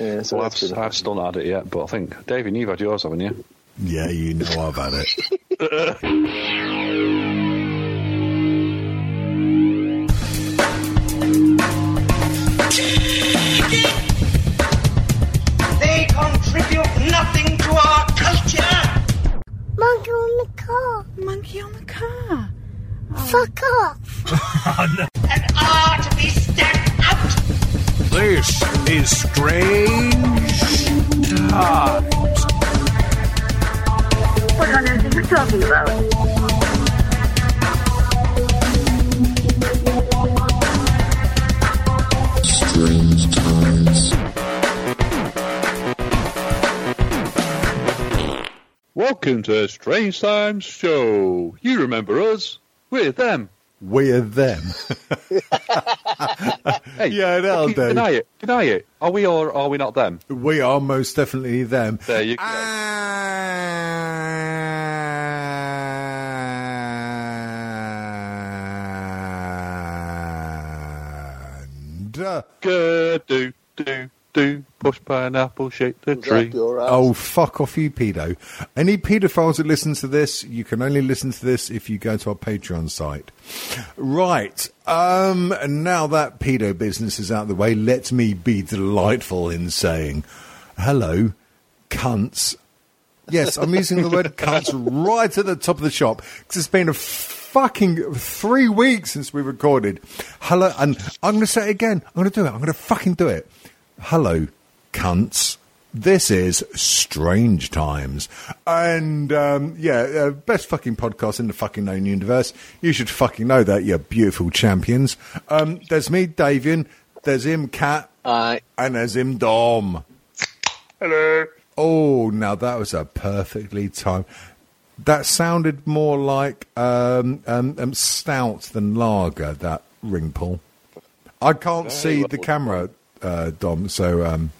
Yeah, so well, that's I've. I've still not had it yet, but I think, David, you've had yours, haven't you? Yeah, you know I've had it. They contribute nothing to our culture. Monkey on the car. Monkey on the car. Fuck off. Oh, and are to be stamped out. This is Strange Times. What on earth are you talking about? Strange times. Welcome to Strange Times Show. You remember us? We're them. We're them. Hey, Yeah, that'll do. Deny it. Deny it. Are we or are we not them? we are most definitely them. There you go. And, uh, Good, do, do, do. Push pineapple, shake the tree. Up your. Oh, fuck off, you pedo. Any paedophiles that listen to this, you can only listen to this if you go to our Patreon site. Right. Um, now that pedo business is out of the way, let me be delightful in saying, hello, cunts. Yes, I'm using the word cunts right at the top of the shop because it's been a fucking three weeks since we recorded. Hello, and I'm going to say it again. I'm going to do it. I'm going to fucking do it. Hello, cunts. This is Strange Times. And, um, yeah, uh, best fucking podcast in the fucking known universe. You should fucking know that, you beautiful champions. Um, there's me, Davian. There's him, Cat. Aye. And there's him, Dom. Hello. Oh, now that was a perfectly timed. That sounded more like um, um, um, stout than lager. That ring pull. I can't see the camera, uh, Dom. So um,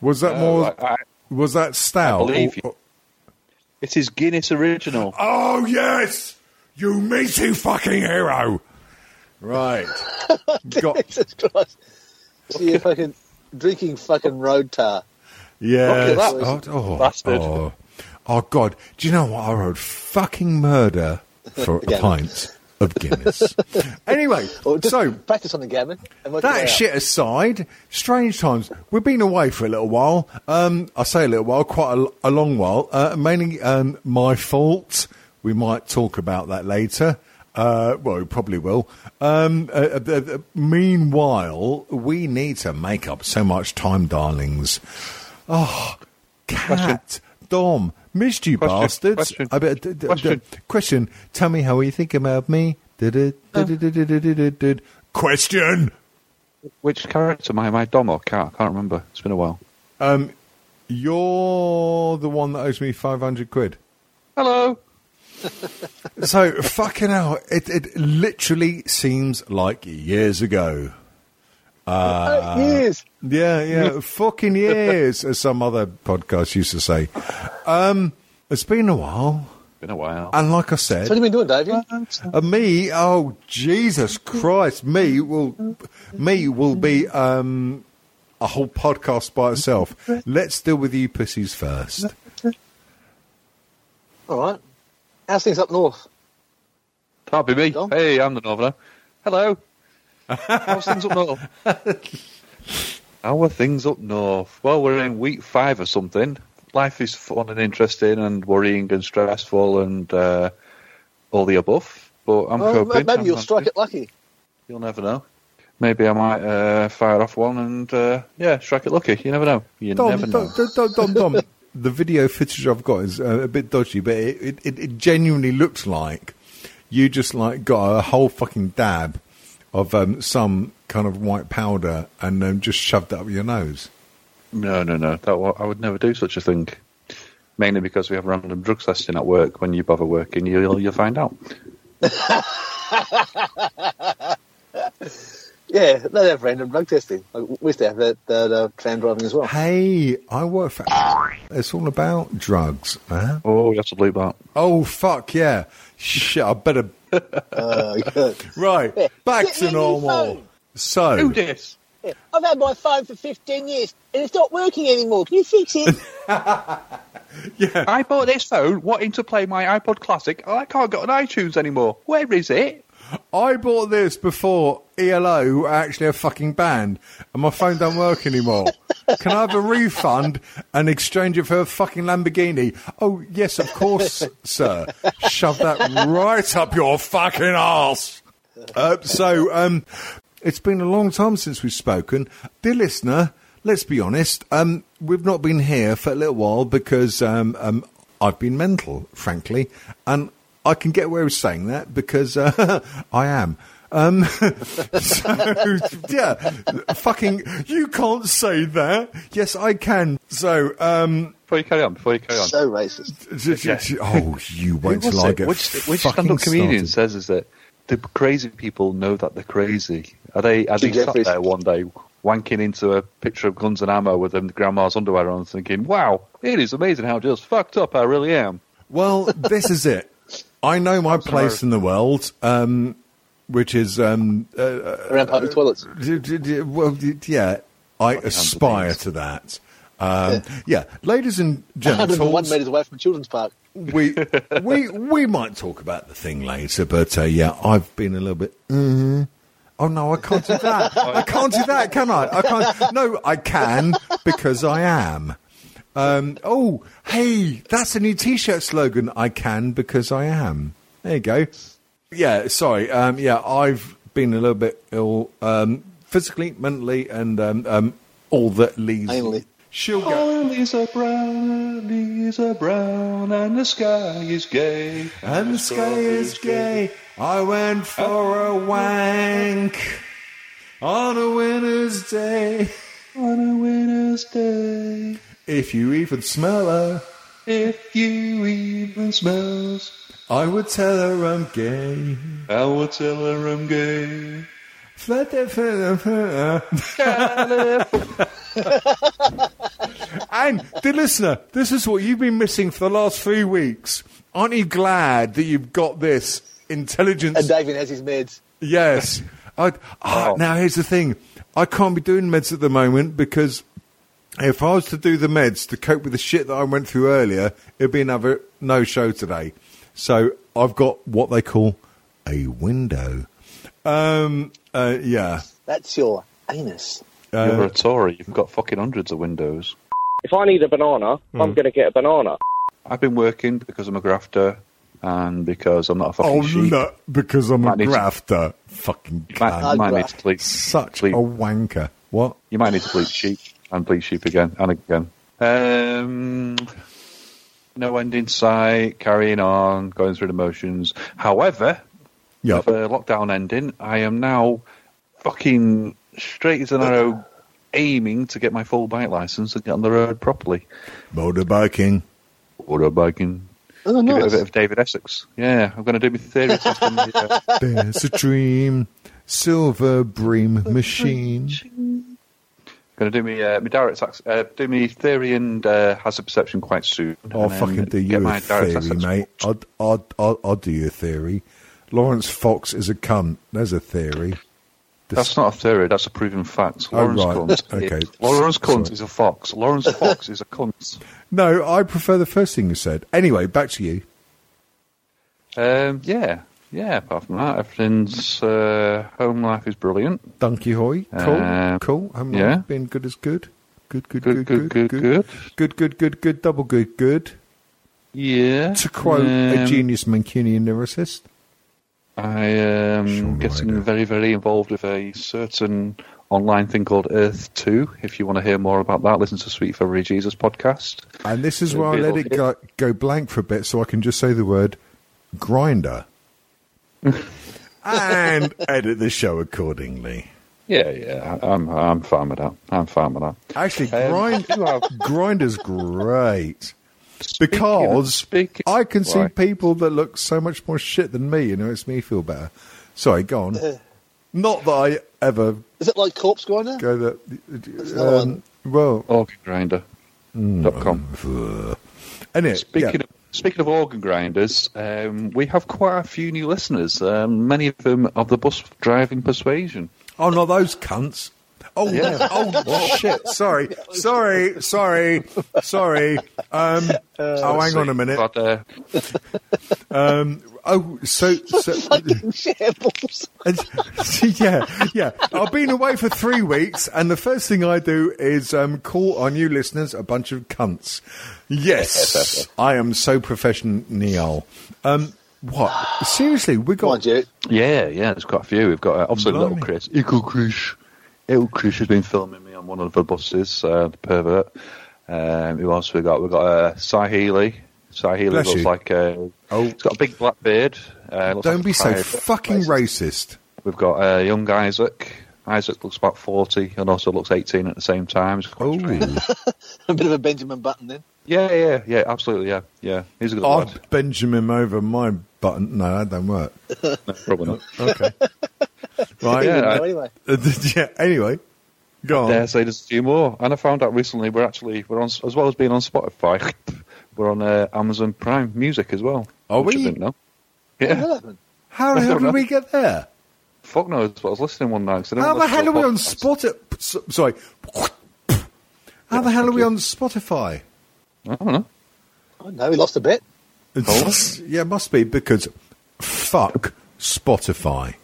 was that No, more? I- I- was that stout? I believe or- you. It is Guinness Original. Oh yes, you meaty fucking hero. Right. Got, Jesus Christ. See you fucking drinking fucking road tar. yes. that, Oh, oh, bastard. Oh. Oh, God. Do you know what? I wrote fucking murder for a Again. pint of Guinness. anyway, just so practice on the gammon. That shit aside, strange times. We've been away for a little while. Um, I say a little while, quite a, a long while. Uh, mainly um, my fault. We might talk about that later. Uh, well, we probably will. Um, uh, uh, uh, meanwhile, we need to make up so much time, darlings. Oh, cat, Dom, missed you Question, bastards. question, I bet, d- d- d- question. question. Tell me how you think about me. Question. Which character am I? Am I Dom or Cat? I can't remember. It's been a while. Um, you're the one that owes me 500 quid. Hello. So, fucking hell, it, it literally seems like years ago. Uh, years. Yeah, yeah, fucking years, as some other podcasts used to say. Um, it's been a while. Been a while. And like I So what have you been doing, Davey? uh, me, oh, Jesus Christ, me will, me will be, um, a whole podcast by itself. Let's deal with you pussies first. All right. How's things up north? Can't be me. Hey, I'm the Northerner. Hello. How's things up north? How are things up north? Well, we're in week five or something. Life is fun and interesting and worrying and stressful and uh, all the above. But I'm Well, coping. maybe I'm you'll not- strike it lucky. You'll never know. Maybe I might uh, fire off one and uh, yeah, strike it lucky. You never know. You Dom, never know. Dom, Dom, Dom, Dom, the video footage I've got is uh, a bit dodgy, but it, it, it genuinely looks like you just like got a whole fucking dab of um, some kind of white powder and um, just shoved it up your nose. No, no, no. That I would never do such a thing. Mainly because we have random drug testing at work. When you bother working, you'll you'll find out. Yeah, they have random drug testing. Like, we used to have that, that uh, tram driving as well. Hey, I work for. It's all about drugs. man. Oh, you have to bleep that. Oh fuck yeah! Shit, I better. Uh. Right, back to me a new normal. So, Do this. I've had my phone for 15 years and it's not working anymore. Can you fix it? I bought this phone wanting to play my iPod Classic. and I can't get on iTunes anymore. Where is it? I bought this before ELO were actually a fucking band, and my phone don't work anymore. Can I have a refund and exchange it for a fucking Lamborghini? Oh, yes, of course, sir. Shove that right up your fucking arse. Uh, so, um, it's been a long time since we've spoken. Dear listener, let's be honest, um, we've not been here for a little while because um, um, I've been mental, frankly, and I can get away with saying that because uh, I am. Um, so, yeah, fucking, you can't say that. Yes, I can. So, um, Before you carry on, before you carry on. so racist. oh, you Who wait till I it? get which which fucking stand-up comedian started. says is that the crazy people know that they're crazy? Are they are they Jim sat Jeffries. there one day wanking into a picture of guns and ammo with them grandma's underwear on, thinking, "Wow, it is amazing how just fucked up I really am." Well, this is it. I know my place in the world, um, which is um, uh, Around public toilets. D- d- d- Well, d- yeah, I aspire to that. Um, yeah, ladies and 101 gentlemen, metres away from children's park. we we we might talk about the thing later, but uh, yeah, I've been a little bit. Uh, oh no, I can't do that. I can't do that, can I? I can't. No, I can because I am. Um, oh, hey, that's a new T-shirt slogan. I can because I am. There you go. Yeah, sorry. Um, yeah, I've been a little bit ill, um, physically, mentally, and um, um, all that leads. Anally. She'll go. Oh, Lisa Brown, Lisa Brown, and the sky is gay, And the sky is gay. I went for a wank on a winter's day. on a winter's day. If you even smell her, If you even smells, I would tell her I'm gay. I will tell her I'm gay. Flat that fella, fella. And, the listener, this is what you've been missing for the last three weeks. Aren't you glad that you've got this intelligence? And David has his meds. Yes. I, ah, Wow. Now, here's the thing. I can't be doing meds at the moment because if I was to do the meds to cope with the shit that I went through earlier, it'd be another no show today. So I've got what they call a window. Um, uh, yeah. That's your anus. You're Uh, a Tory. You've got fucking hundreds of windows. If I need a banana, I'm going to get a banana. I've been working because I'm a grafter and because I'm not a fucking oh, sheep. no, because I'm a Might need to- grafter. Fucking You might, cunt. you might need to bleach. Such bleach. a wanker. What? You might need to bleach sheep and bleach sheep again and again. Um, no end in sight, carrying on, going through the motions. However, Yup. with uh, lockdown ending, I am now fucking straight as an arrow aiming to get my full bike license and get on the road properly. Motorbiking. Motorbiking. Oh, Give it a bit of David Essex. Yeah, I'm going to do my theory test on the, uh, There's a dream. Silver Dream Machine. Going to do me uh, my direct uh, do me theory and uh, hazard perception quite soon. I'll fucking do get you a theory, mate. I'll, I'll, I'll, I'll do you a theory. Laurence Fox is a cunt. There's a theory. That's not a theory. That's a proven fact. Oh, Laurence right. Cunt. Okay. Laurence Cunt Sorry. is a fox. Laurence Fox is a cunt. No, I prefer the first thing you said. Anyway, back to you. Um, yeah, yeah. Apart from that, everything's uh, home life is brilliant. Donkey Hoy. Cool. Um, cool. Home yeah. been good as good. Good, good, Good, good, good, good. Good, good, good, good, good double good, good. Yeah. To quote a um, genius Mancunian lyricist. I am Sean getting very, very involved with a certain online thing called Earth Two. If you want to hear more about that, listen to Sweet February Jesus podcast. And this is where I let it go, go blank for a bit so I can just say the word Grindr. And edit the show accordingly. Yeah, yeah. I'm, I'm fine with that. I'm fine with that. Actually, Um, grind, I Grindr's great. Speaking of- Because speaking- I can see Why? people that look so much more shit than me, and it makes me feel better. Sorry, go on. Not that I ever Is it like corpse grinder? go that. another Um, well, Organgrinder.com. and it. Speaking yeah. of speaking of organ grinders, um, we have quite a few new listeners. Um, many of them of the bus driving persuasion. Oh, not those cunts. Oh, oh shit! Sorry, sorry, sorry, sorry. Um, oh, hang on a minute. But, uh, Um, oh, so, so Fucking shambles. yeah, yeah. I've been away for three weeks, and the first thing I do is um, call our new listeners a bunch of cunts. Yes, I am so professional. Um, what? Seriously, we got Mind yeah, yeah, there's quite a few. We've got uh, obviously Blimey. Little Chris. Eagle Chris. Little Chris has been filming me on one of the buses, uh, the pervert. Um, who else we got? We've got uh, Cy Healy. Cy Healy Bless looks you. like a. Oh. He's got a big black beard. Uh, Don't like be a so fucking racist. We've got uh, young Isaac. Isaac looks about 40 and also looks 18 at the same time. Oh, a bit of a Benjamin Button then. Yeah, yeah, yeah, absolutely, yeah, yeah. He's a good lad. I'd Benjamin over my button. No, that don't work. No, probably not. Okay. right. Yeah, I- anyway. yeah. Anyway, go on. dare say there's a few more. And I found out recently we're actually we're on as well as being on Spotify, we're on uh, Amazon Prime Music as well. Are which I we? didn't know. Yeah. How the hell did know. we get there? fuck knows. But I was listening one night. I How the hell are we on. Spotify? Sorry. How the hell are we on Spotify? I don't know. Oh, no, we lost a bit. yeah, it must be because fuck Spotify.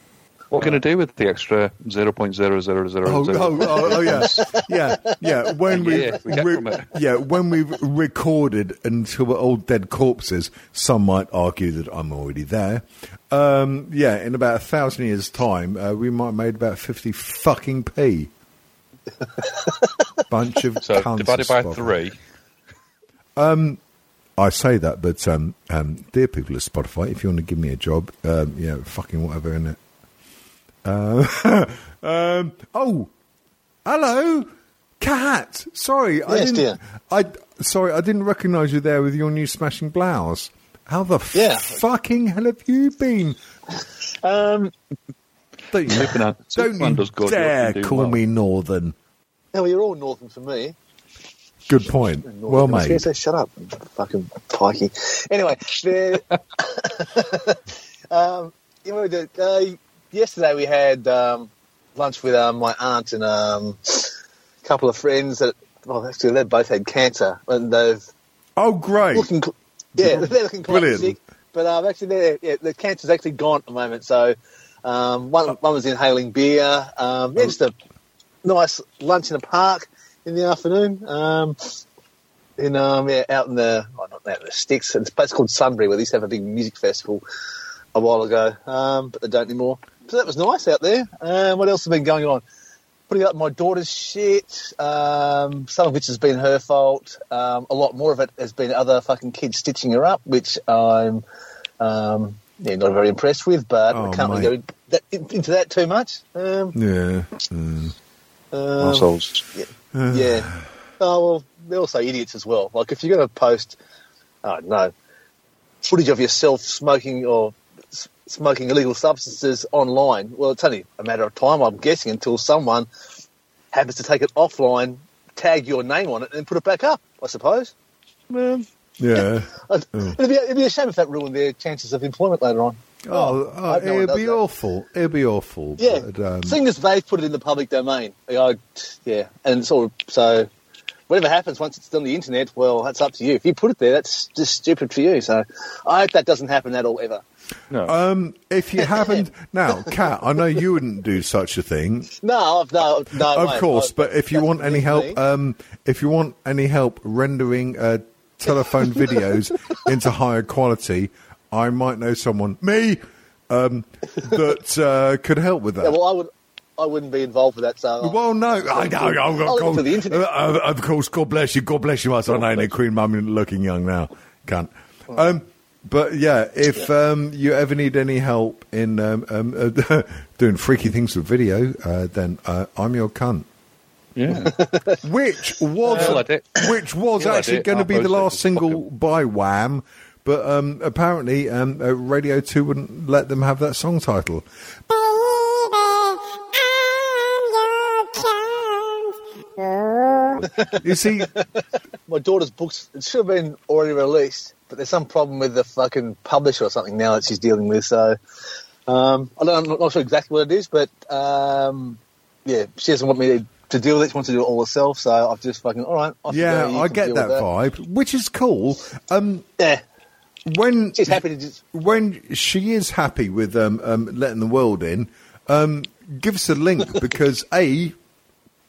What can I do with the extra zero point zero zero zero Oh, zero? oh, oh, oh, yeah, yeah, yeah. When we, Yeah, we it. yeah, when we've recorded until we're all dead corpses, some might argue that I'm already there. Um, yeah, in about a thousand years' time, uh, we might have made about fifty fucking p. Bunch of So cunts divided by Spotify. three. I say that, but um, um, dear people at Spotify, if you want to give me a job, um, yeah, fucking whatever in it. Uh, um, oh, hello, cat. Sorry, I didn't. dear. I sorry, I didn't recognise you there with your new smashing blouse. How the Yeah. fucking hell have you been? Um, Don't you, Superman- don't Superman you does dare you're call well. me northern. no, you're all northern for me. Good point. Northern Well Hemisphere, made. So shut up, fucking pikey. Anyway, the, um, you know, the, uh, yesterday we had um, lunch with um, my aunt and um, a couple of friends that, well, actually they both had cancer and they've Oh, great. looking, yeah, they're looking quite Brilliant. sick. But um, actually, they're, yeah, the cancer's actually gone at the moment. So um, one, one was inhaling beer. Um, yeah, just a nice lunch in a park in the afternoon. Um, in um, yeah, out in the oh, not out in the sticks. It's a place called Sunbury where they used to have a big music festival a while ago, um, but they don't anymore. So that was nice out there. Um, what else has been going on? Putting up my daughter's shit. Um, some of which has been her fault. Um, a lot more of it has been other fucking kids stitching her up, which I'm um, yeah, not very impressed with. But Oh, I can't really mate. go that, into that too much. Um, Yeah. mm. um, Assholes. yeah. Oh well, they're also idiots as well. Like if you're going to post, I don't know, footage of yourself smoking or s- smoking illegal substances online, well, it's only a matter of time, I'm guessing, until someone happens to take it offline, tag your name on it, and put it back up. I suppose. Yeah. it'd, be, it'd be a shame if that ruined their chances of employment later on. Oh, oh no it'd does be that. awful. It'd be awful. Yeah, But, um, seeing as they've put it in the public domain, I, yeah, and so so whatever happens once it's on the internet, well, that's up to you. If you put it there, that's just stupid for you. So I hope that doesn't happen at all ever. No. um, if you haven't now, Kat, I know you wouldn't do such a thing, No, I've- no, no. of mate, course. I- But if you want any help, um, if you want any help rendering uh, telephone videos into higher quality, I might know someone, me, um, that uh, could help with that. yeah, well, I would, I wouldn't be involved with that. So Well, no, I know. I'll I've got, to the internet. Uh, of course, God bless you. God bless you. my son. I know Queen Mum looking young now. Can't. Um, but yeah, if um, you ever need any help in um, um, uh, doing freaky things with video, uh, then uh, I'm your cunt. yeah. Which was which was You'll actually going to be the last single single 'em. by Wham, but um, apparently um, uh, Radio Two wouldn't let them have that song title. You see, my daughter's books, it should have been already released, but there's some problem with the fucking publisher or something now that she's dealing with. So um, I don't, I'm not sure exactly what it is, but um, yeah, she doesn't want me to to deal with it. She wants to do it all herself. So I've just fucking all right. off you Yeah, go, I get deal that vibe, which is cool. Um, Yeah, when she's happy to just. when she is happy with um, um, letting the world in, um, give us a link because a,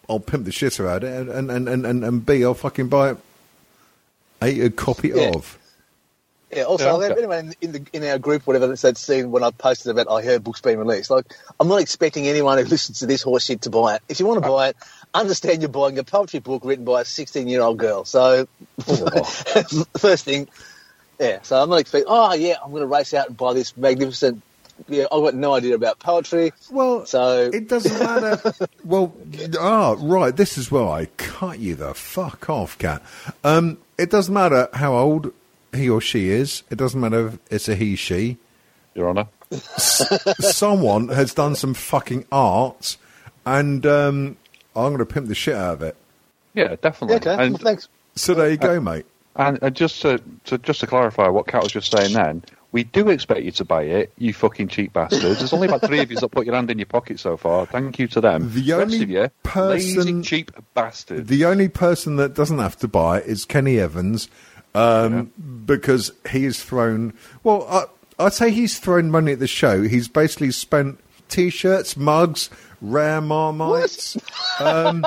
I'll pimp the shit out of it, and and, and, and, and b, I'll fucking buy a, a copy Yeah. of. Yeah. Also, Yeah, I'll okay. anyone in, the in our group, whatever that's had seen when I posted about I heard books being released. Like, I'm not expecting anyone who listens to this horse shit to buy it. If you want to buy it, understand you're buying a poetry book written by a 16 year old girl. So, first thing, yeah. So I'm not expecting. Oh yeah, I'm going to race out and buy this magnificent. Yeah, I've got no idea about poetry. Well, So- it doesn't matter. well, ah, right. This is where I cut you the fuck off, cat. Um, it doesn't matter how old he or she is. It doesn't matter if it's a he, she. Your Honour. Someone has done some fucking art, and um, I'm going to pimp the shit out of it. Yeah, definitely. Yeah, okay. And, well, thanks. So there you go, mate. and, and just to, to just to clarify what Kat was just saying, then we do expect you to buy it, you fucking cheap bastards. There's only about three of you that put your hand in your pocket so far. Thank you to them. The rest only of you, lazy person- cheap bastards. The only person that doesn't have to buy it is Kenny Evans, um, because he has thrown. Well, I, I'd say he's thrown money at the show. He's basically spent t-shirts, mugs, rare marmites.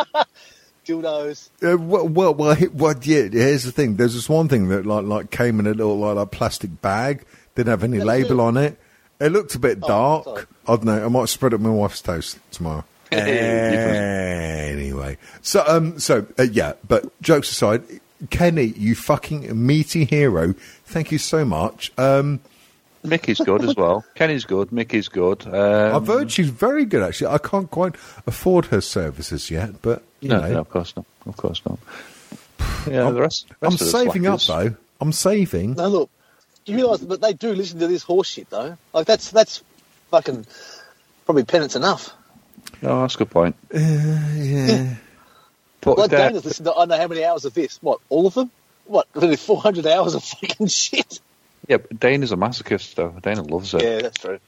Dildos. Uh, well, well, well, he- well, yeah. Here's the thing. There's this one thing that like like came in a little like, like plastic bag. Didn't have any label on it. It looked a bit dark. sorry. I don't know. I might spread it on my wife's toast tomorrow. anyway, so um, so uh, yeah. But jokes aside, Kenny, you fucking meaty hero. Thank you so much. Um, Mickey's good as well. Kenny's good. Mickey's good. Um, I've heard she's very good. Actually, I can't quite afford her services yet, but you no, know, no, of course not. Of course not. Yeah, I'm, the rest. I'm rest of the saving up though. I'm saving. No, look. Do you realise that they do listen to this horse shit though? Like that's that's fucking probably penance enough. No, that's a good point. Yeah. But Like uh, Dana's listened to I don't know how many hours of this. What, all of them? What, really 400 hours of fucking shit? yeah, but Dana's a masochist, though. Dana loves it. Yeah, that's true.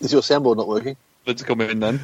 Is your soundboard not working? Let's come in then.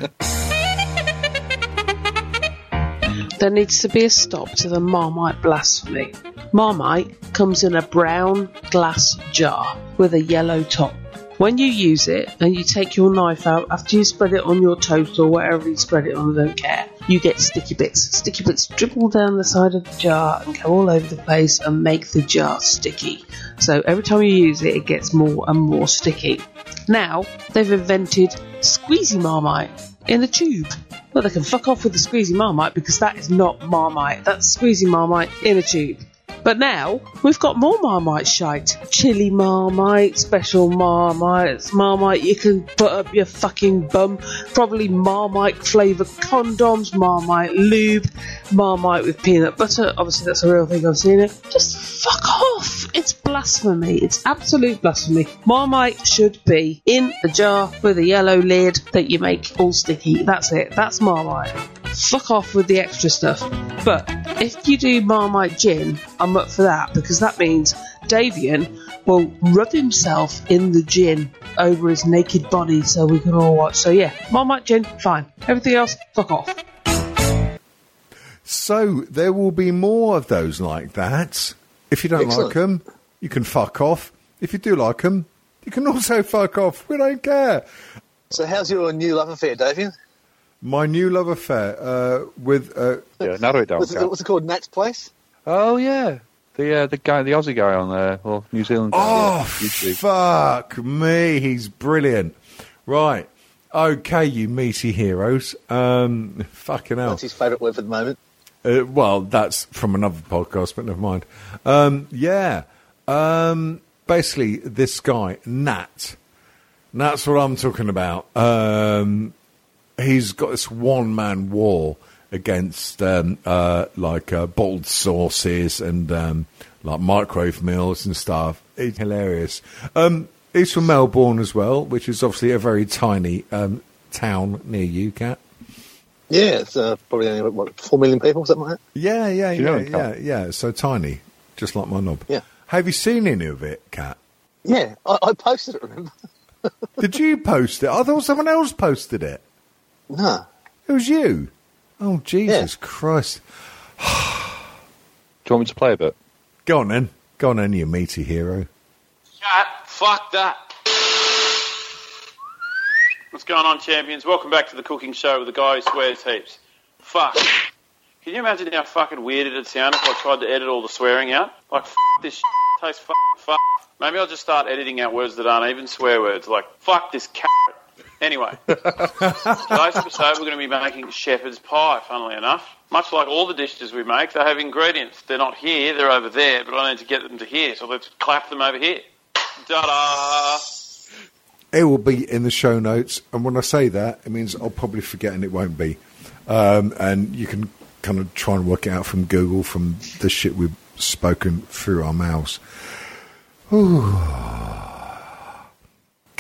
There needs to be a stop to the Marmite blasphemy. Marmite comes in a brown glass jar with a yellow top. When you use it and you take your knife out after you spread it on your toast or whatever you spread it on, I don't care, you get sticky bits. Sticky bits dribble down the side of the jar and go all over the place and make the jar sticky. So every time you use it, it gets more and more sticky. Now, they've invented squeezy Marmite in a tube. Well, they can fuck off with the squeezy Marmite because that is not Marmite. That's squeezy Marmite in a tube. But now we've got more Marmite shite. Chili Marmite, special Marmite, Marmite you can put up your fucking bum. Probably Marmite flavoured condoms, Marmite lube, Marmite with peanut butter. Obviously, that's a real thing. I've seen it. Just fuck off. It's blasphemy. It's absolute blasphemy. Marmite should be in a jar with a yellow lid that you make all sticky. That's it. That's Marmite. Fuck off with the extra stuff. But if you do Marmite gin, I'm up for that because that means Davian will rub himself in the gin over his naked body so we can all watch. So yeah, Marmite gin, fine. Everything else, fuck off. So there will be more of those like that. If you don't like 'em, like them, you can fuck off. If you do like them, you can also fuck off. We don't care. So how's your new love affair, Davian? My new love affair uh, with uh, yeah, narrow it down. What's it, what's it called? Next Place? Oh yeah, the uh, the guy, the Aussie guy on there, or New Zealand. guy, oh yeah, fuck me, he's brilliant. Right, okay, you meaty heroes. Um, fucking hell. That's his favourite word for the moment. Uh, well, that's from another podcast, but never mind. Um, yeah. Um, basically, this guy, Nat. That's what I'm talking about. Um, he's got this one man war against um, uh, like uh, bottled sauces and um, like microwave meals and stuff. It's hilarious. Um, he's from Melbourne as well, which is obviously a very tiny um, town near you, Cat. Yeah, it's uh, probably only, what, 4 million people, something like that? Yeah, yeah, yeah, know yeah, it, yeah. So tiny, just like my knob. Yeah. Have you seen any of it, Cat? Yeah, I, I posted it, remember? Did you post it? I thought someone else posted it. No. It was you. Oh Jesus Christ! Do you want me to play a bit? Go on then. Go on then, you meaty hero. Cat, fuck that. What's going on, champions? Welcome back to the cooking show with the guy who swears heaps. Fuck. Can you imagine how fucking weird it'd sound if I tried to edit all the swearing out? Like, f- this shit tastes fuck, fuck. Maybe I'll just start editing out words that aren't even swear words, like, fuck this carrot. Anyway, today's episode we're going to be making shepherd's pie, funnily enough. Much like all the dishes we make, they have ingredients. They're not here, they're over there, but I need to get them to here, so let's clap them over here. Ta-da! It will be in the show notes, and when I say that, it means I'll probably forget, and it won't be. Um, and you can kind of try and work it out from Google from the shit we've spoken through our mouths. Ooh.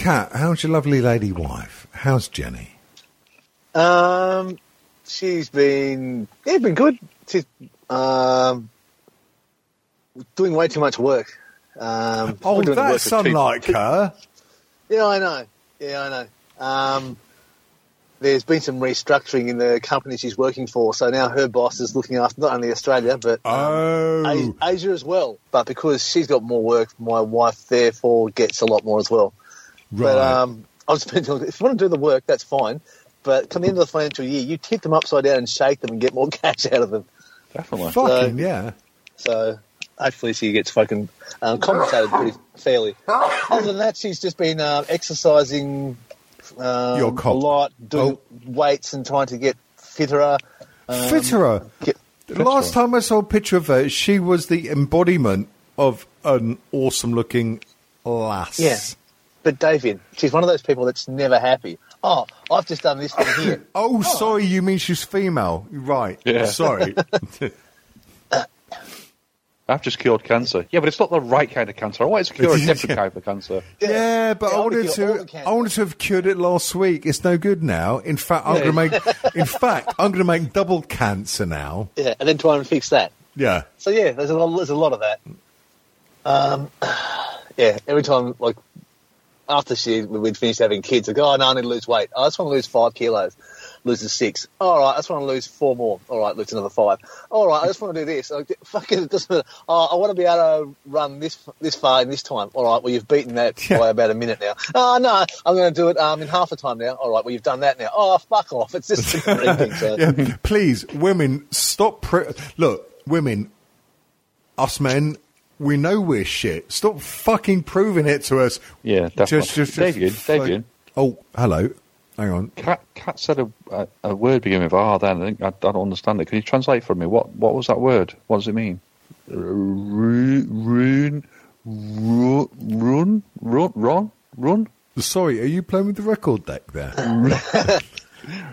Kat, how's your lovely lady wife? How's Jenny? Um, she's been yeah, been good. She's um doing way too much work. Um, Oh, work that's two- unlike her. Yeah, I know. Yeah, I know. Um, there's been some restructuring in the company she's working for, so now her boss is looking after not only Australia but Oh, Asia as well. But because she's got more work, my wife therefore gets a lot more as well. Right. But um, I was if you want to do the work, that's fine. But come the end of the financial year, you tip them upside down and shake them and get more cash out of them. Definitely. Fucking yeah. So hopefully she gets fucking um, compensated pretty fairly. Other than that, she's just been um, exercising um, Your a cop. lot, doing weights and trying to get fitter. Um, Fitterer. Get, last time I saw a picture of her, she was the embodiment of an awesome looking lass. Yeah. But David, she's one of those people that's never happy. Oh, I've just done this thing here. Oh, sorry, you mean she's female. Right. Yeah. Sorry. I've just cured cancer. Yeah, but it's not the right kind of cancer. I wanted to cure a different kind of cancer. yeah, but Yeah, I I wanted to. I wanted to have cured it last week. It's no good now. In fact, I'm Yeah. going to make in fact, I'm going to make double cancer now. Yeah, and then try and fix that. Yeah. So yeah, there's a lot, there's a lot of that. Um, yeah, every time like after she we'd finished having kids, I go, oh no, I need to lose weight. I just want to lose five kilos. Loses six. All right, I just want to lose four more. All right, lose another five. All right, I just want to do this. Like, fucking, it doesn't matter. Oh, I want to be able to run this this far in this time. All right, well you've beaten that by about a minute now. Oh no, I'm going to do it um, in half the time now. All right, well you've done that now. Oh fuck off! It's just drinking. So. yeah. Please, women, stop. Pre- Look, women, us men, we know we're shit. Stop fucking proving it to us. Yeah, definitely. David, fuck- David. Oh, hello. Hang on. Cat, Cat said a, a, a word beginning with R. Then I, think, I, I don't understand it. Can you translate for me? What What was that word? What does it mean? Rune, rune, run, run, run, run, run. Sorry, are you playing with the record deck there?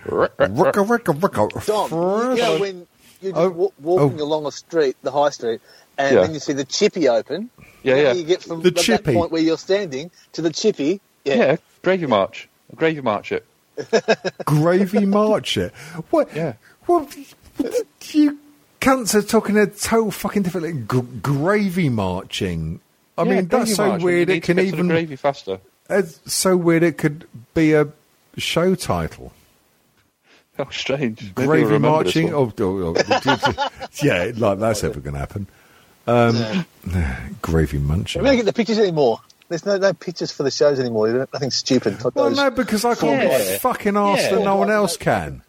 Ricka, ricka, ricka. Dom, you know when you're Oh, walking oh. along a street, the high street, and Yeah. then you see the chippy open. Yeah, yeah. You get from The that chippy. point where you're standing to the chippy. Yeah, Yeah. gravy march. Gravy march it. Gravy march it. What? Yeah. What? You cunts are talking a total fucking different. G- gravy marching. I Yeah, mean, that's so march, weird. you It need to can get to the even. gravy faster. It's so weird. It could be a show title. How strange. Gravy we'll remember this marching. Oh, oh, oh. yeah, like that's ever going to happen. Um, gravy munching. We don't get the pictures anymore. There's no, no pictures for the shows anymore. There's Nothing stupid. Like Well, no, because I can't Yeah. get fucking asked Yeah. that no one else can.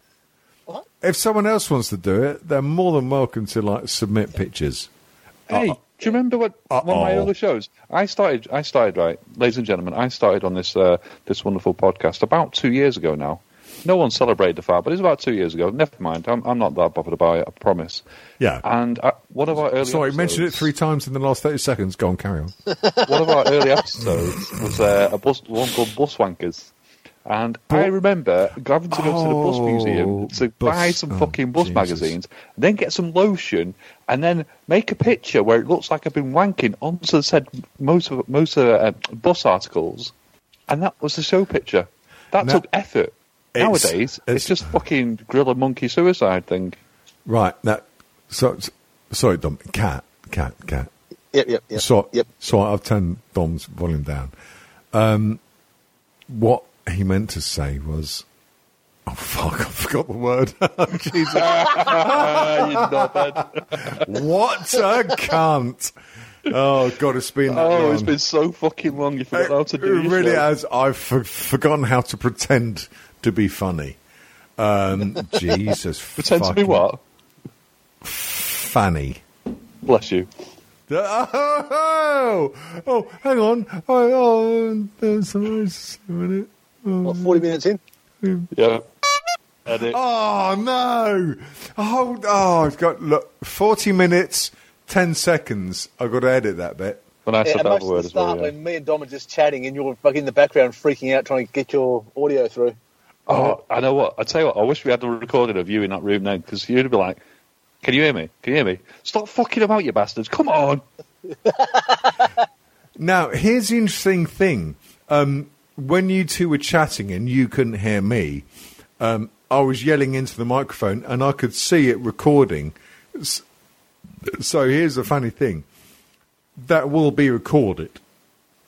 What? If someone else wants to do it, they're more than welcome to like submit pictures. Hey, do you remember what one of my Uh-oh. early shows? I started. I started right, ladies and gentlemen. I started on this uh, this wonderful podcast about two years ago now. No one celebrated the fact, but it was about two years ago. Never mind. I'm, I'm not that bothered about it. I promise. Yeah. And uh, one of our early Sorry, episodes, mentioned it three times in the last 30 seconds. Go on, carry on. One of our early episodes was uh, a bus one called Bus Wankers. And I remember having to go to the bus Oh, museum to bus- buy some oh, fucking bus Jesus. magazines, then get some lotion, and then make a picture where it looks like I've been wanking onto the said most of most of uh, bus articles, and that was the show picture. That Now- took effort. It's- Nowadays, it's, it's- just fucking gorilla monkey suicide thing. Right, now, so, so- sorry, Dom. Cat, cat, cat. Yep, yep, yep. So, yep. so I've turned Dom's volume down. Um, what he meant to say was Oh fuck! I forgot the word. Jesus. you knobhead. what a cunt! Oh god, it's been Oh, long. it's been so fucking long. You forgot how to do It really show. has. I've for- forgotten how to pretend to be funny. Um, Jesus, Pretend to be what? Funny. Bless you. Oh, oh, hang on. Oh, oh there's a minute. What, 40 minutes in? Yeah. Edit. Oh no! Oh, oh, I've got look. Forty minutes, ten seconds. I've got to edit that bit. When I Yeah, said and that most of word the as well. start yeah. when me and Dom are just chatting and you're like in the background freaking out trying to get your audio through. Oh, I know what. I tell you what. I wish we had the recording of you in that room now because you'd be like, "Can you hear me? Can you hear me? Stop fucking about, you bastards! Come on!" Now, here's the interesting thing. Um, when you two were chatting and you couldn't hear me, um, I was yelling into the microphone and I could see it recording. So here's the funny thing that will be recorded.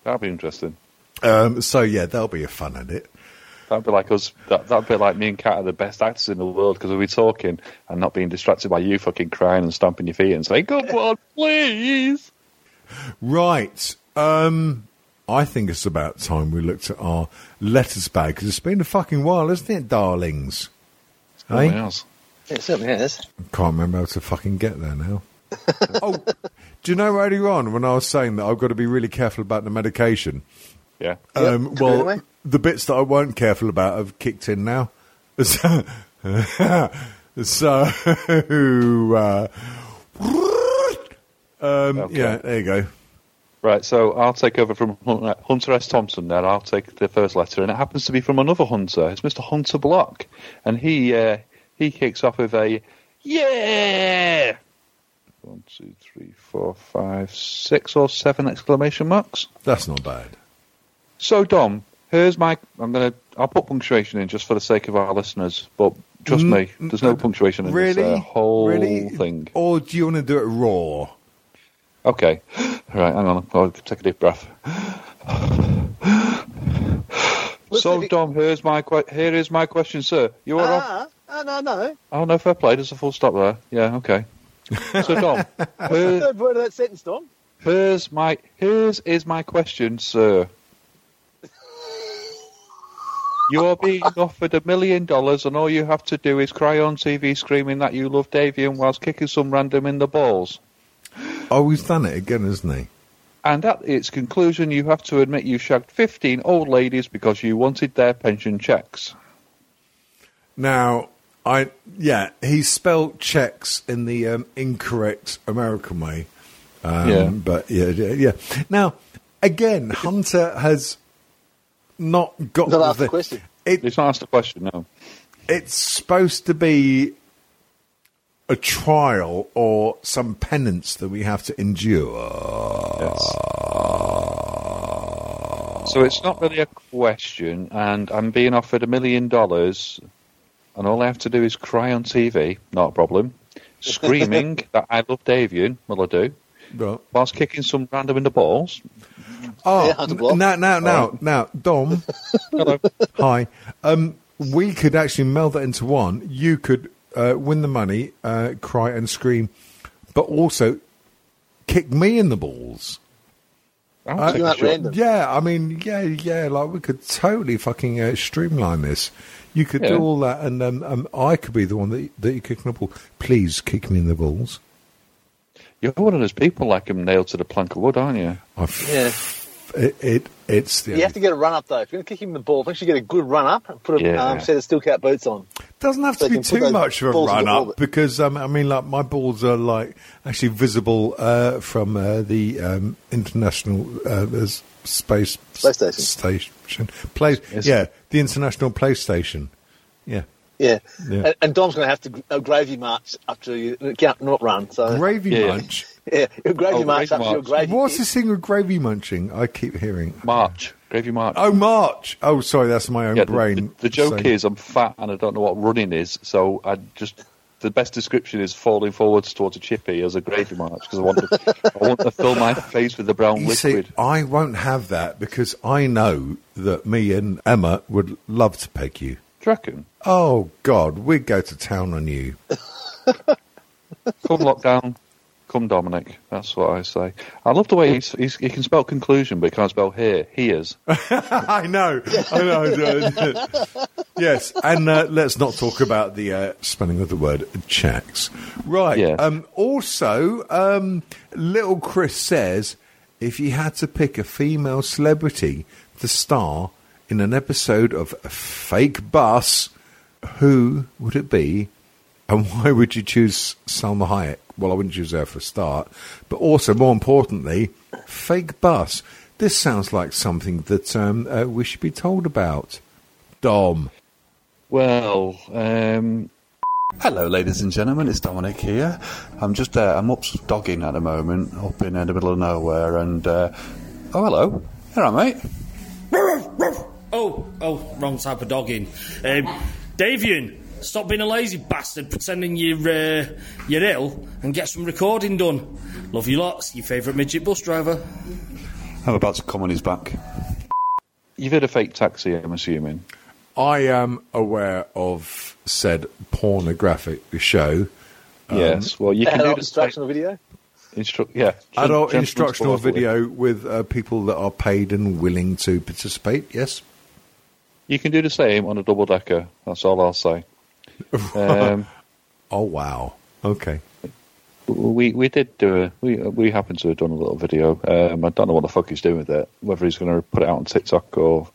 That'll be interesting. Um, so yeah, that'll be a fun edit. That'd be like us. That, that'd be like me and Kat are the best actors in the world because we'll be talking and not being distracted by you fucking crying and stomping your feet and saying, "Come on, please." Right. Um, I think it's about time we looked at our letters bag because it's been a fucking while, isn't it, darlings? Oh, Hey? yes. It certainly has. Can't remember how to fucking get there now. oh, do you know earlier on when I was saying that I've got to be really careful about the medication? Yeah. Um, Yep, well, clearly. The bits that I weren't careful about have kicked in now. So, so uh, um, Okay. yeah, there you go. Right, so I'll take over from Hunter S. Thompson there. I'll take the first letter, and it happens to be from another Hunter. It's Mr. Hunter Block, and he uh, he kicks off with a yeah. One, two, three, four, five, six or seven exclamation marks. That's not bad. So Dom, here's my. I'm gonna. I'll put punctuation in just for the sake of our listeners, but trust me, there's no punctuation in Really? this uh, whole really? thing. Or do you want to do it raw? Okay. Right, hang on. I'll take a deep breath. so, it- Dom, here's my que- here is my question, sir. You are off. Ah, ah, no, no. Oh no, fair play. There's a full stop there. Yeah, okay. So, Dom, here, Third word of that sentence, Dom. here's my here's is my question, sir. You are being offered a million dollars, and all you have to do is cry on TV screaming that you love Davian whilst kicking some random in the balls. Oh, he's done it again, hasn't he? And at its conclusion, you have to admit you shagged 15 old ladies because you wanted their pension checks. Now, I yeah, he spelled checks in the um, incorrect American way. Um, Yeah. but yeah, yeah, yeah. Now, again, Hunter has not got Not asked the the question. It, It's not asked a question, no. it's supposed to be a trial or some penance that we have to endure. So it's not really a question, and I'm being offered a million dollars, and all I have to do is cry on TV, not a problem. Screaming that I love Davian, well I do, Right. whilst kicking some random in the balls. Oh, Yeah, now, now, now, now, Dom. Hello. Hi. Um, we could actually meld that into one. You could uh, win the money, uh, cry and scream, but also kick me in the balls. I'll Uh, take You a like shot. random. Yeah, I mean, yeah, yeah. Like we could totally fucking uh, streamline this. You could Yeah. do all that, and um, um, I could be the one that that you kick in the ball. Please kick me in the balls. You're one of those people like I'm nailed to the plank of wood, aren't you? I've, Yeah. it, it it's the You have to get a run up though. If you're going to kick him in the ball, make sure you get a good run up and put a Yeah. um, set of steel cap boots on. Doesn't have So to be too much of a run up because um, I mean, like my balls are like actually visible uh, from uh, the um, international uh, space PlayStation. station. Play, Yes. yeah, the international PlayStation. Yeah, Yeah. Yeah. And, and Dom's going to have to uh, gravy march up to you. Can't not run. So gravy Yeah. munch. yeah, he'll gravy Oh, march gravy up to your march. gravy. What's kick. this thing with gravy munching? I keep hearing. March. Gravy March. Oh, March. Oh, sorry, that's my own Yeah, brain. The, the joke saying- is I'm fat and I don't know what running is, so I just the best description is falling forwards towards a chippy as a gravy march because I want to I want to fill my face with the brown You see, liquid. I won't have that because I know that me and Emma would love to peg you. You reckon? Oh God, we'd go to town on you. Come lockdown, come Dominic. That's what I say. I love the way he's, he's, he can spell conclusion, but he can't spell here. He is. I know, I know. yes, and uh, let's not talk about the uh, spelling of the word checks. Right. Yeah. Um, also, um, little Chris says if you had to pick a female celebrity to star in an episode of Fake Bus, who would it be, and why would you choose Salma Hayek? Well, I wouldn't choose her for a start, but also more importantly, Fake Bus. This sounds like something that um, uh, we should be told about. Dom. Well, um, Hello, ladies and gentlemen. It's Dominic here. I'm just uh, I'm up dogging at the moment, up in uh, the middle of nowhere, and uh, oh, hello, all right, mate. Oh, oh, wrong type of dogging. Um, Davian, stop being a lazy bastard, pretending you're uh, you're ill, and get some recording done. Love you lots. Your favourite midget bus driver. I'm about to come on his back. you've heard a fake taxi, I'm assuming. I am aware of said pornographic show. Um, yes. Well, you can do the instructional video. Instru- yeah. Adult Gentleman's instructional video with uh, people that are paid and willing to participate. Yes. You can do the same on a double decker. That's all I'll say. Um, Oh wow. Okay. we we did do a we we happened to have done a little video. Um, I don't know what the fuck he's doing with it. Whether he's going to put it out on TikTok or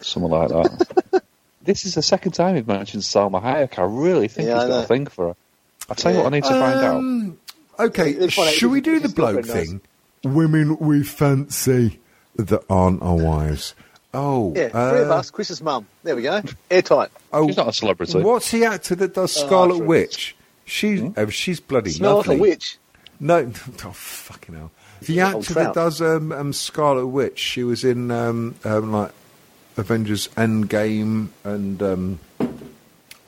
something like that. this is the second time he's mentioned Salma Hayek. I really think Yeah, he's I got a thing for her. I'll tell you what I need to find out. Um, Okay. Should we do the bloke very nice. thing? Women we fancy that aren't our wives. Oh. Yeah, uh, three of us. Chris's mum. There we go. Airtight. Oh, She's not a celebrity. What's the actor that does Oh, Scarlet sure. Witch? She's uh, she's bloody Smell like a lovely. witch. No, oh fucking hell! The Old actor that does um, um, Scarlet Witch, she was in um, um, like Avengers Endgame, and um,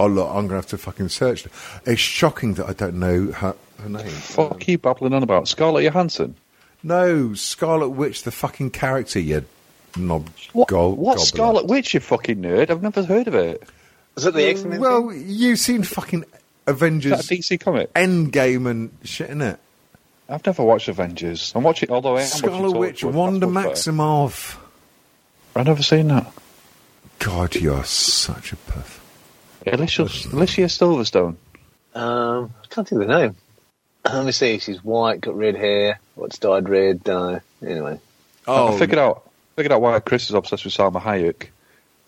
oh look, I'm gonna have to fucking search. It's shocking that I don't know her, her name. Fuck you babbling on about Scarlett Johansson. No, Scarlet Witch, the fucking character, you knob. What? Go- what. Scarlet Witch? You fucking nerd! I've never heard of it. Is it the X Men? Well, you've seen fucking Is that Avengers a DC comic? Endgame and shit in it. I've never watched Avengers. I'm watching, although I am Scarlet Witch, that's Wanda. Maximoff. I've never seen that. God, you're such a puff. Alicia, Alicia Silverstone. Um, I can't think of the name. Let me see. She's white, got red hair. What's dyed red? Don't know. Anyway, Oh, I figured out figured out why Chris is obsessed with Salma Hayek.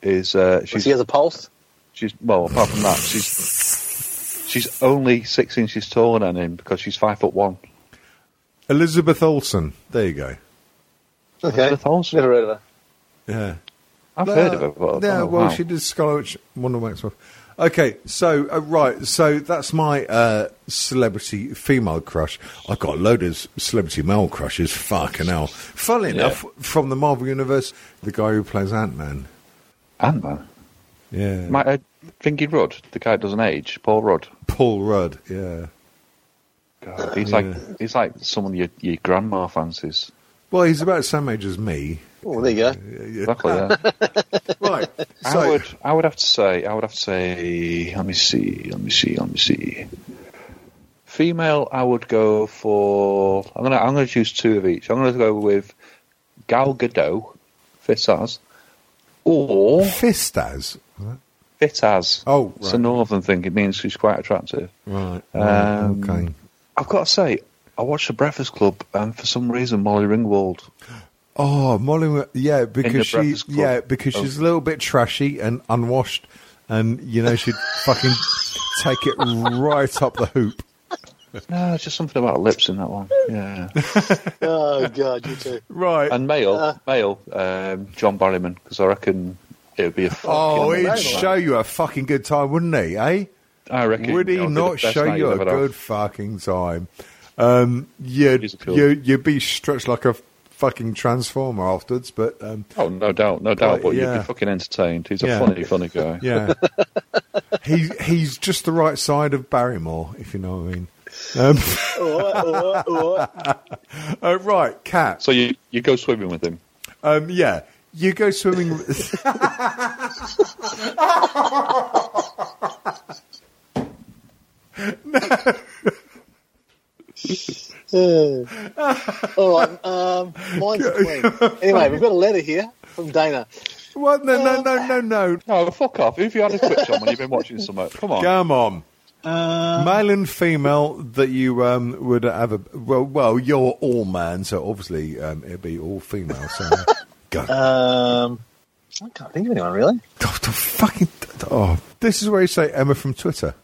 Is uh, she's she has a pulse. she's well apart from that she's she's only six inches taller than him because she's five foot one. Elizabeth Olsen. There you go. Okay, Elizabeth Olsen. never heard of her. Yeah. I've heard of her. But yeah, know well, how. she did Scarlet Witch, Wanda Maximoff. Okay, so uh, right, so that's my uh, celebrity female crush. I've got a load of celebrity male crushes. Fucking hell! Funnily Yeah. enough, from the Marvel universe, the guy who plays Ant Man. Ant Man. Yeah, My uh, Thingy Rudd, the guy that doesn't age, Paul Rudd. Paul Rudd. Yeah. God, he's Yeah. like he's like someone your your grandma fancies. Well, he's about the same age as me. Oh, there you go. Exactly. Yeah. Right. I So, would I would have to say I would have to say let me see let me see let me see. Female, I would go for. I'm gonna I'm gonna choose two of each. I'm gonna go with Gal Gadot, fit as, or Fistaz. fit as. Oh, It's a northern thing. It means she's quite attractive. Right. Um, okay. I've got to say, I watched The Breakfast Club, and for some reason, Molly Ringwald. Oh, Molly, yeah, because she, yeah, because she's a little bit trashy and unwashed, and you know she'd fucking take it right up the hoop. No, it's just something about lips in that one. Yeah. Oh God, you too. Right. and male, Uh. male, um, John Barrowman, because I reckon it would be a. fucking Oh, he'd amazing show you a fucking good time, wouldn't he? Eh? I reckon. Would he not show you a good fucking time? Um, you'd, He's a cool- you, you'd be stretched like a fucking transformer afterwards, but um, Oh, no doubt, no doubt. But you'd be fucking entertained. He's a Yeah. funny, funny guy. yeah, he he's just the right side of Barrymore, if you know what I mean. Um, uh, right, cat. So you you go swimming with him. Um, yeah, You go swimming. All right, um, mine's a queen. Anyway, we've got a letter here from Dana. what? No, no, no, no, no. No, fuck off. Who have you had a twitch on when you've been watching something? Come on. Come on. Uh, Male and female that you um, would have a well, well, you're all man, so obviously um, it'd be all female. So go. um, I can't think of anyone really. Oh, the fucking oh, this is where you say Emma from Twitter.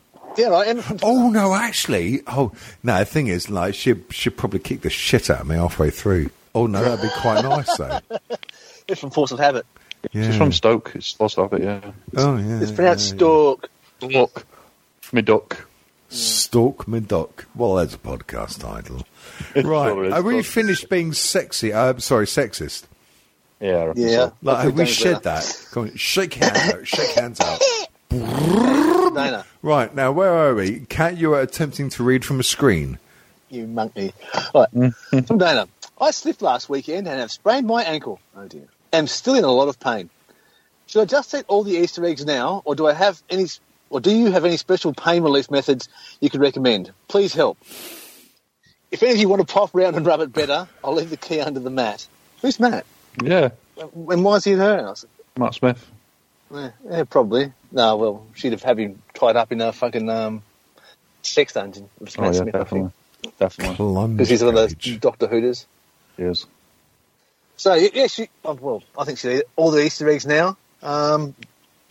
Yeah, right. Emma from Oh no, actually, oh no. The thing is, like, she should probably kick the shit out of me halfway through. Oh no, that'd be quite nice though. It's from Force of Habit. Yeah. She's from Stoke. It's supposed of have it, yeah. Oh yeah, It's pronounced yeah, Stork. Look, me duck. yeah. Stalk me duck. Well, that's a podcast title. Sure Right, is. are we finished being sexy? I'm uh, sorry, sexist. Yeah. Yeah. so. Like, have we Dana shed down. that? Come on, shake hands out. Shake hands out. Dana, Right now, where are we? Cat, you are attempting to read from a screen. you monkey. Right, from Dana. I slipped last weekend and have sprained my ankle. Oh dear. Am still in a lot of pain. Should I just eat all the Easter eggs now, or do I have any, or do you have any special pain relief methods you could recommend? Please help. If any of you want to pop around and rub it better, I'll leave the key under the mat. Who's Matt? Yeah. And why is he at Mark Smith. Yeah, yeah, probably. No, well, she'd have had him tied up in a fucking um, sex dungeon. with Oh, Matt yeah, Smith, I think. definitely. Definitely. Because he's one of those. Doctor Hooters. Yes. So, y- yeah, she, oh, well, I think she'd eat all the Easter eggs now. Um,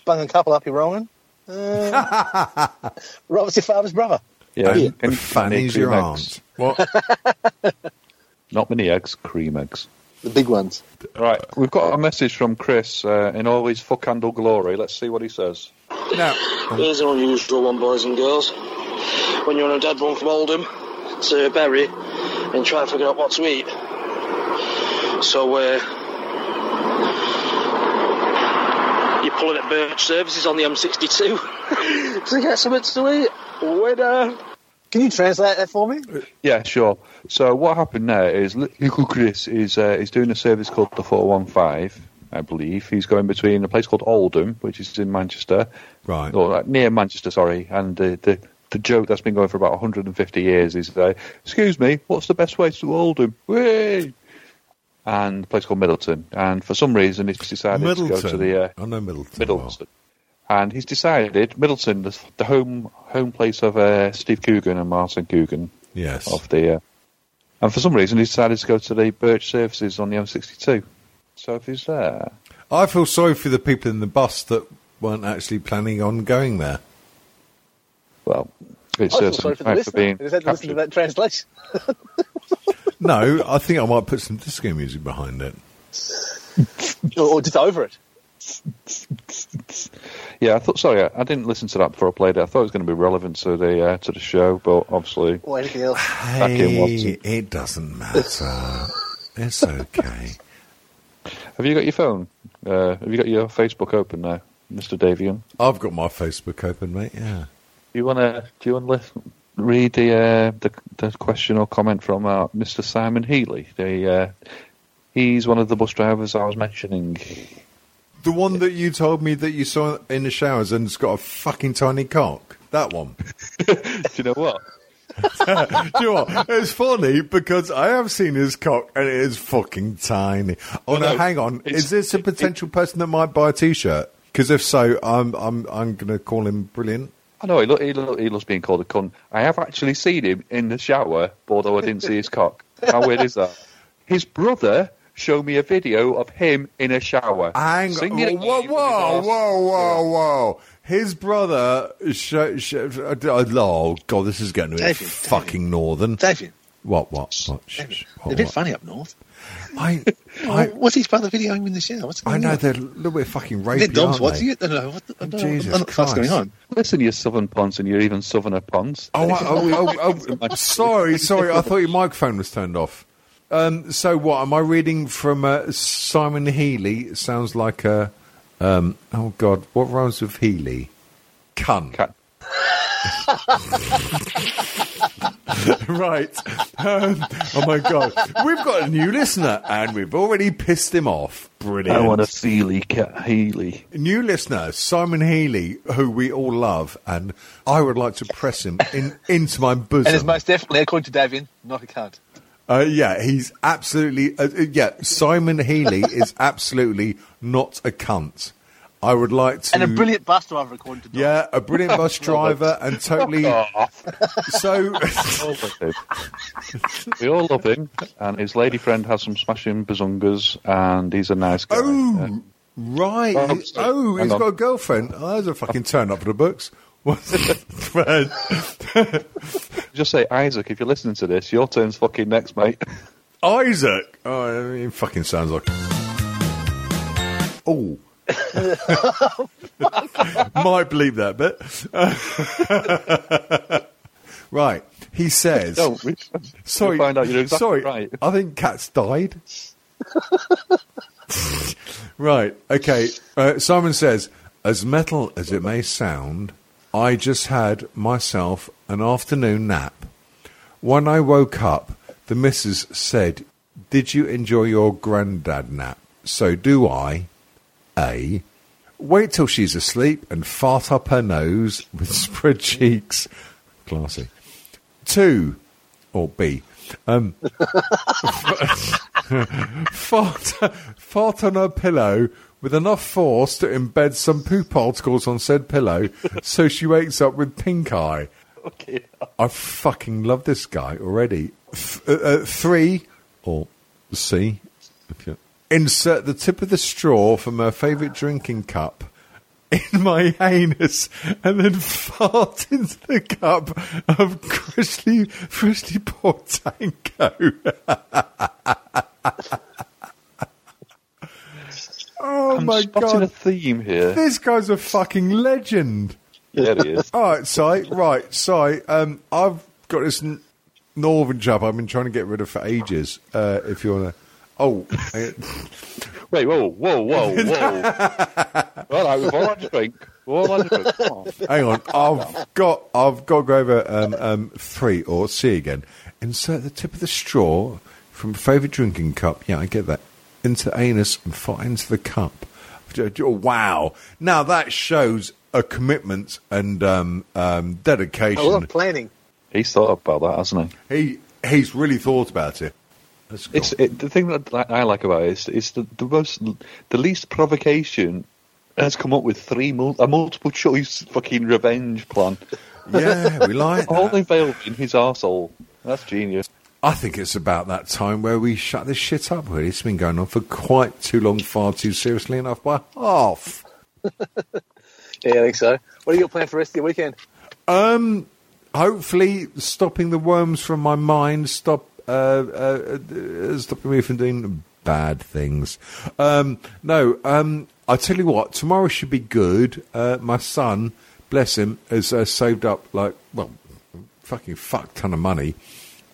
bung a couple up your wrong. Uh, Robert's your father's brother. Yeah. And Can you- Fanny's your aunt. What? Not many eggs, cream eggs. The big ones. Right, we've got a message from Chris uh, in all his fuck handle glory. Let's see what he says. now, Here's an unusual one, boys and girls. When you're on a dead run from Oldham to Bury and try to figure out what to eat. So, uh, you're pulling at Birch Services on the M62 to get something to eat. Winner! Can you translate that for me? Yeah, sure. So what happened there is li- little Chris is uh, is doing a service called the 415, I believe. He's going between a place called Oldham, which is in Manchester, right. or uh, near Manchester, sorry, and uh, the the joke that's been going for about 150 years is, uh, "Excuse me, what's the best way to Oldham?" Whee! And a place called Middleton, and for some reason he's decided to go to the uh, I know Middleton. well. Middleton. And he's decided Middleton, the, the home home place of uh, Steve Coogan and Martin Coogan Yes. of the, uh, and for some reason he decided to go to the Birch services on the M62. So if he's there, I feel sorry for the people in the bus that weren't actually planning on going there. well, it's I feel sorry for the for listener. being They just had to listen to that translation. No, I think I might put some disco music behind it. or, or just over it. Yeah, I thought. Sorry, I, I didn't listen to that before I played it. I thought it was going to be relevant to the uh, to the show, but obviously, Or anything else. Hey, it doesn't matter. it's okay. have you got your phone? Uh, have you got your Facebook open now, Mister Davian? I've got my Facebook open, mate. Yeah. Do you want to? Do you want to listen, read the, uh, the the question or comment from uh, Mr. Simon Healy? The uh, he's one of the bus drivers I was mentioning. The one that you told me that you saw in the showers and it's got a fucking tiny cock. That one. Do you know what? Do you know what? It's funny because I have seen his cock and it is fucking tiny. Oh no, no, hang on. Is this a potential person that might buy a t-shirt? Because if so, I'm I'm I'm going to call him brilliant. I know he, lo- he, lo- he loves being called a cunt. I have actually seen him in the shower, although I didn't see his cock. How weird is that? His brother showed me a video of him in a shower. Hang on. Singing Whoa, whoa, whoa, whoa, whoa. His brother, sh- sh- uh, oh god, this is getting a bit David, fucking northern. David, What, what, what? Shh, David. shh, what, a bit what? funny up north. I, I, What's his brother videoing in the shower? What's I know on? they're a little bit fucking rapey, They're dogs aren't watching they? it. I don't know. What the, I don't Jesus what- what's going on? Listen, you southern ponds and you're even southerner ponds. Oh, I- oh, oh, oh, sorry, sorry. I thought your microphone was turned off. Um, so what? Am I reading from uh, Simon Healy? Sounds like a. Um, oh God, what rhymes with Healy? Cunt. Cat. right. Um, oh my god, we've got a new listener, and we've already pissed him off. Brilliant. I want a Feely cat Healy. New listener, Simon Healy, who we all love, and I would like to press him in, into my bosom. And is most definitely, according to Davian, not a cunt. Uh, yeah, he's absolutely. Uh, uh, yeah, Simon Healy is absolutely not a cunt. I would like to. And a brilliant bus driver, according to Dom. Yeah, a brilliant bus driver and totally. so. we all love him, and his lady friend has some smashing bazungas, and he's a nice guy. Oh, right. Oh, oh, he's on. got a girlfriend. Oh, there's a fucking turn up for the books. Friend. Just say, Isaac, if you're listening to this, your turn's fucking next, mate. Isaac. Oh, he fucking sounds like. Oh. Might believe that bit. right. He says. Sorry. You'll find out you're exactly sorry. right. I think cats died. right. Okay. Uh, Simon says, as metal as it may sound, I just had myself an afternoon nap. When I woke up, the missus said, Did you enjoy your granddad nap? So do I. A. Wait till she's asleep and fart up her nose with spread cheeks. Classy. Two. Or B. Um, fart, fart on her pillow with enough force to embed some poop particles on said pillow so she wakes up with pink eye. Okay. I fucking love this guy already. Th- uh, uh, three, or C, if you insert the tip of the straw from her favourite drinking cup in my anus and then fart into the cup of freshly, freshly poured tango. oh I'm my spotting god. a theme here. This guy's a fucking legend. Yeah, he is. All right, Si. Right, Si. Um, I've got this n- northern chap I've been trying to get rid of for ages. Uh, if you want to. Oh, Wait, whoa, whoa, whoa, whoa. all right, we've all had a drink. We've all had a drink. Come on. hang on. I've got. I've got to go over um, um, three or C again. Insert the tip of the straw from favourite drinking cup. Yeah, I get that. Into anus and fart into the cup. Oh, Wow. Now that shows a commitment and um, um, dedication. A lot of planning. He's thought about that, hasn't he? He he's really thought about it. Let's. It's it, the thing that I I like about it is, is the, the most the least provocation has come up with three mul- a multiple choice fucking revenge plan, yeah, we like all that. in his arsehole. That's genius. I think it's about that time where we shut this shit up. Really, it's been going on for quite too long, far too seriously enough by half. Yeah, I think so. What are you planned for the rest of your weekend? Um, hopefully, stopping the worms from my mind, stop uh, uh, uh, stopping me from doing bad things. Um, no, um, I tell you what, tomorrow should be good. Uh, my son, bless him, has uh, saved up like well, fucking fuck ton of money,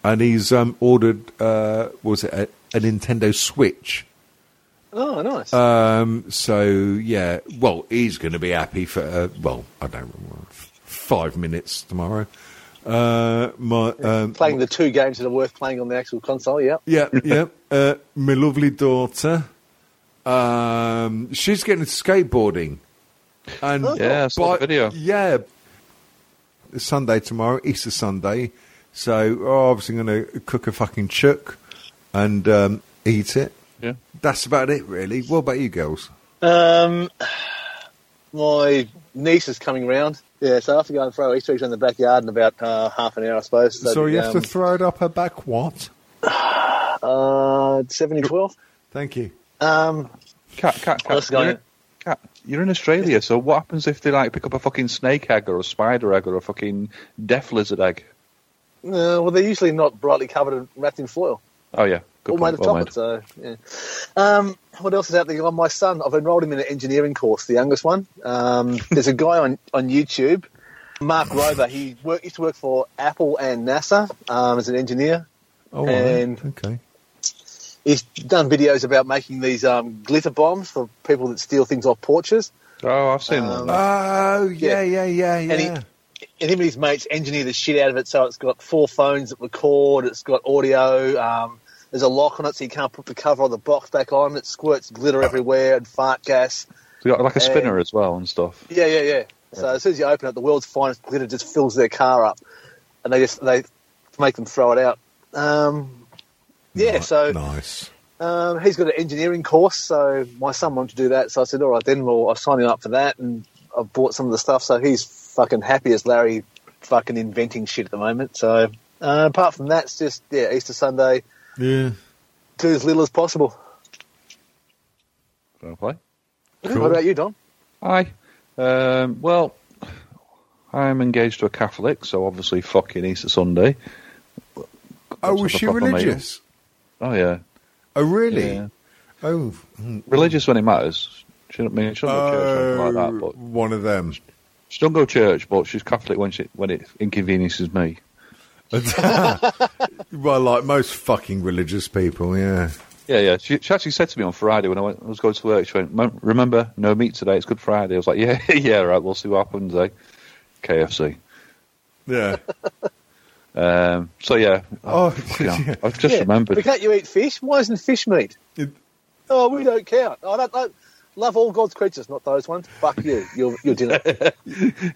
and he's um, ordered uh, what was it a, a Nintendo Switch. Oh, nice. Um, so yeah, well, he's going to be happy for uh, well, I don't know, five minutes tomorrow. Uh, my um, playing the two games that are worth playing on the actual console, yeah. yeah, yeah. Uh, my lovely daughter, um, she's getting skateboarding, and Yeah, I saw the by- video. Yeah, Sunday tomorrow, Easter Sunday. So oh, obviously going to cook a fucking chook and um, eat it. Yeah. That's about it, really. What about you, girls? Um, my niece is coming round. Yeah, so I have to go and throw Easter eggs in the backyard in about uh, half an hour, I suppose. So, So you have um, to throw it up her back. What? uh, seven twelve. Thank you. Um, Cat, cat, cat. What's going You're, cat, you're in Australia, so what happens if they like pick up a fucking snake egg or a spider egg or a fucking death lizard egg? Uh, well, they're usually not brightly covered and wrapped in foil. Oh yeah, good all made of Well chocolate. So, yeah. Um, what else is out there? Well, my son, I've enrolled him in an engineering course, the youngest one. Um, there's a guy on, on YouTube, Mark Rober. He work, used to work for Apple and NASA um, as an engineer. Oh, And- right. okay. He's done videos about making these um, glitter bombs for people that steal things off porches. Oh, I've seen Um, that. Oh, yeah, yeah, yeah, yeah. And he, him and his mates engineer the shit out of it. So it's got four phones that record. It's got audio. Um, there's a lock on it, so you can't put the cover of the box back on. It squirts glitter everywhere and fart gas. We got like a And- spinner as well and stuff. Yeah, yeah, yeah. So as soon as you open it, the world's finest glitter just fills their car up, and they just they make them throw it out. Um, yeah, so Nice. um, he's got an engineering course, so my son wanted to do that. So I said, all right, then well, I'll sign him up for that, and I've bought some of the stuff. So he's fucking happy as Larry, fucking inventing shit at the moment. So uh, apart from that, it's just yeah, Easter Sunday, Yeah. do as little as possible. Fair play. What about you, Don? Hi. Um, well, I'm engaged to a Catholic, so obviously fucking Easter Sunday. Oh, was she religious? Oh yeah. Oh, really? Yeah. Oh, mm. Religious when it matters. She don't I mean she don't go church or anything like that, but one of them. She don't go to church, but she's Catholic when she when it inconveniences me. well, like most fucking religious people, yeah. Yeah, yeah. She, she actually said to me on Friday when I, went, I was going to work, she went, remember, no meat today, it's Good Friday. I was like, yeah, yeah, right, we'll see what happens, eh? KFC. Yeah. Um, so, yeah. Oh, fucking yeah. I've just Yeah, remembered. But can't you eat fish? Why isn't fish meat? oh, we don't count. I don't, I love all God's creatures, not those ones. Fuck you. Your your dinner.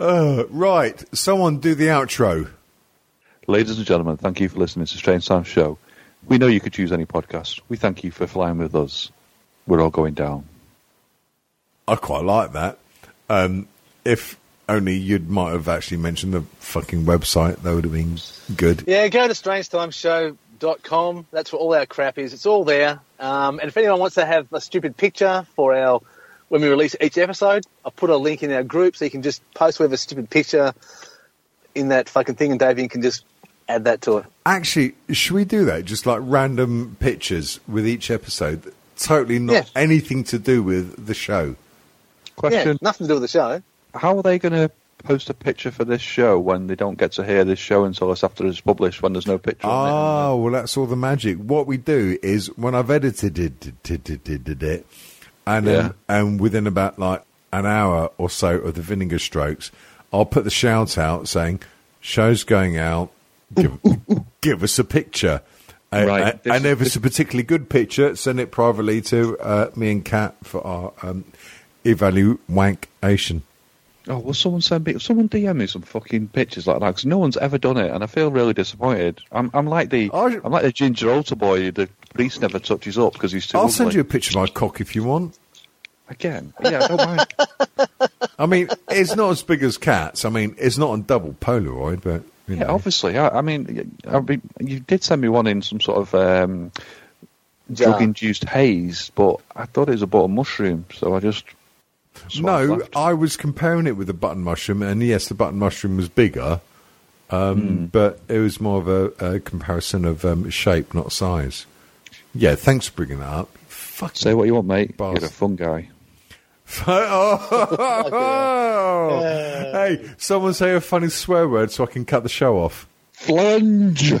Uh, right, someone do the outro. Ladies and gentlemen, thank you for listening to Strange Time Show. We know you could choose any podcast. We thank you for flying with us. We're all going down. I quite like that. Um, if only you'd might have actually mentioned the fucking website, that would have been good. yeah, go to strangetimeshow.com. That's where all our crap is. It's all there. Um, and if anyone wants to have a stupid picture for our when we release each episode, I'll put a link in our group so you can just post whatever stupid picture in that fucking thing, and Davian can just add that to it. Actually, should we do that? Just like random pictures with each episode, totally not Yeah. anything to do with the show. Question Yeah, nothing to do with the show. How are they going to post a picture for this show when they don't get to hear this show until it's after it's published when there's no picture on it? Ah, well, that's all the magic. What we do is when I've edited it, and Yeah. um, and within about like an hour or so of the vinegar strokes, I'll put the shout out saying, "Show's going out. Give, give us a picture." Uh, Right, and if it's a particularly good picture, send it privately to uh, me and Kat for our um, evaluation. Oh, will someone send me? Someone DM me some fucking pictures like that because no one's ever done it, and I feel really disappointed. I'm, I'm like the, I'm like the ginger altar boy the priest never touches up because he's too. I'll ugly. send you a picture of my cock if you want. again. Yeah, I don't mind. I mean, it's not as big as cats. I mean, it's not on double Polaroid, but you Yeah, know. obviously. I, I mean, I mean, you did send me one in some sort of um, Jar. drug-induced haze, but I thought it was about a bottle mushroom, so I just swiped No, left. I was comparing it with the button mushroom, and yes, the button mushroom was bigger, um, but it was more of a, a comparison of um, shape, not size. Yeah, thanks for bringing that up. Fuck. Say what you want, mate. Boss. You're a fun guy. oh, hey, someone say a funny swear word so I can cut the show off. Flunge.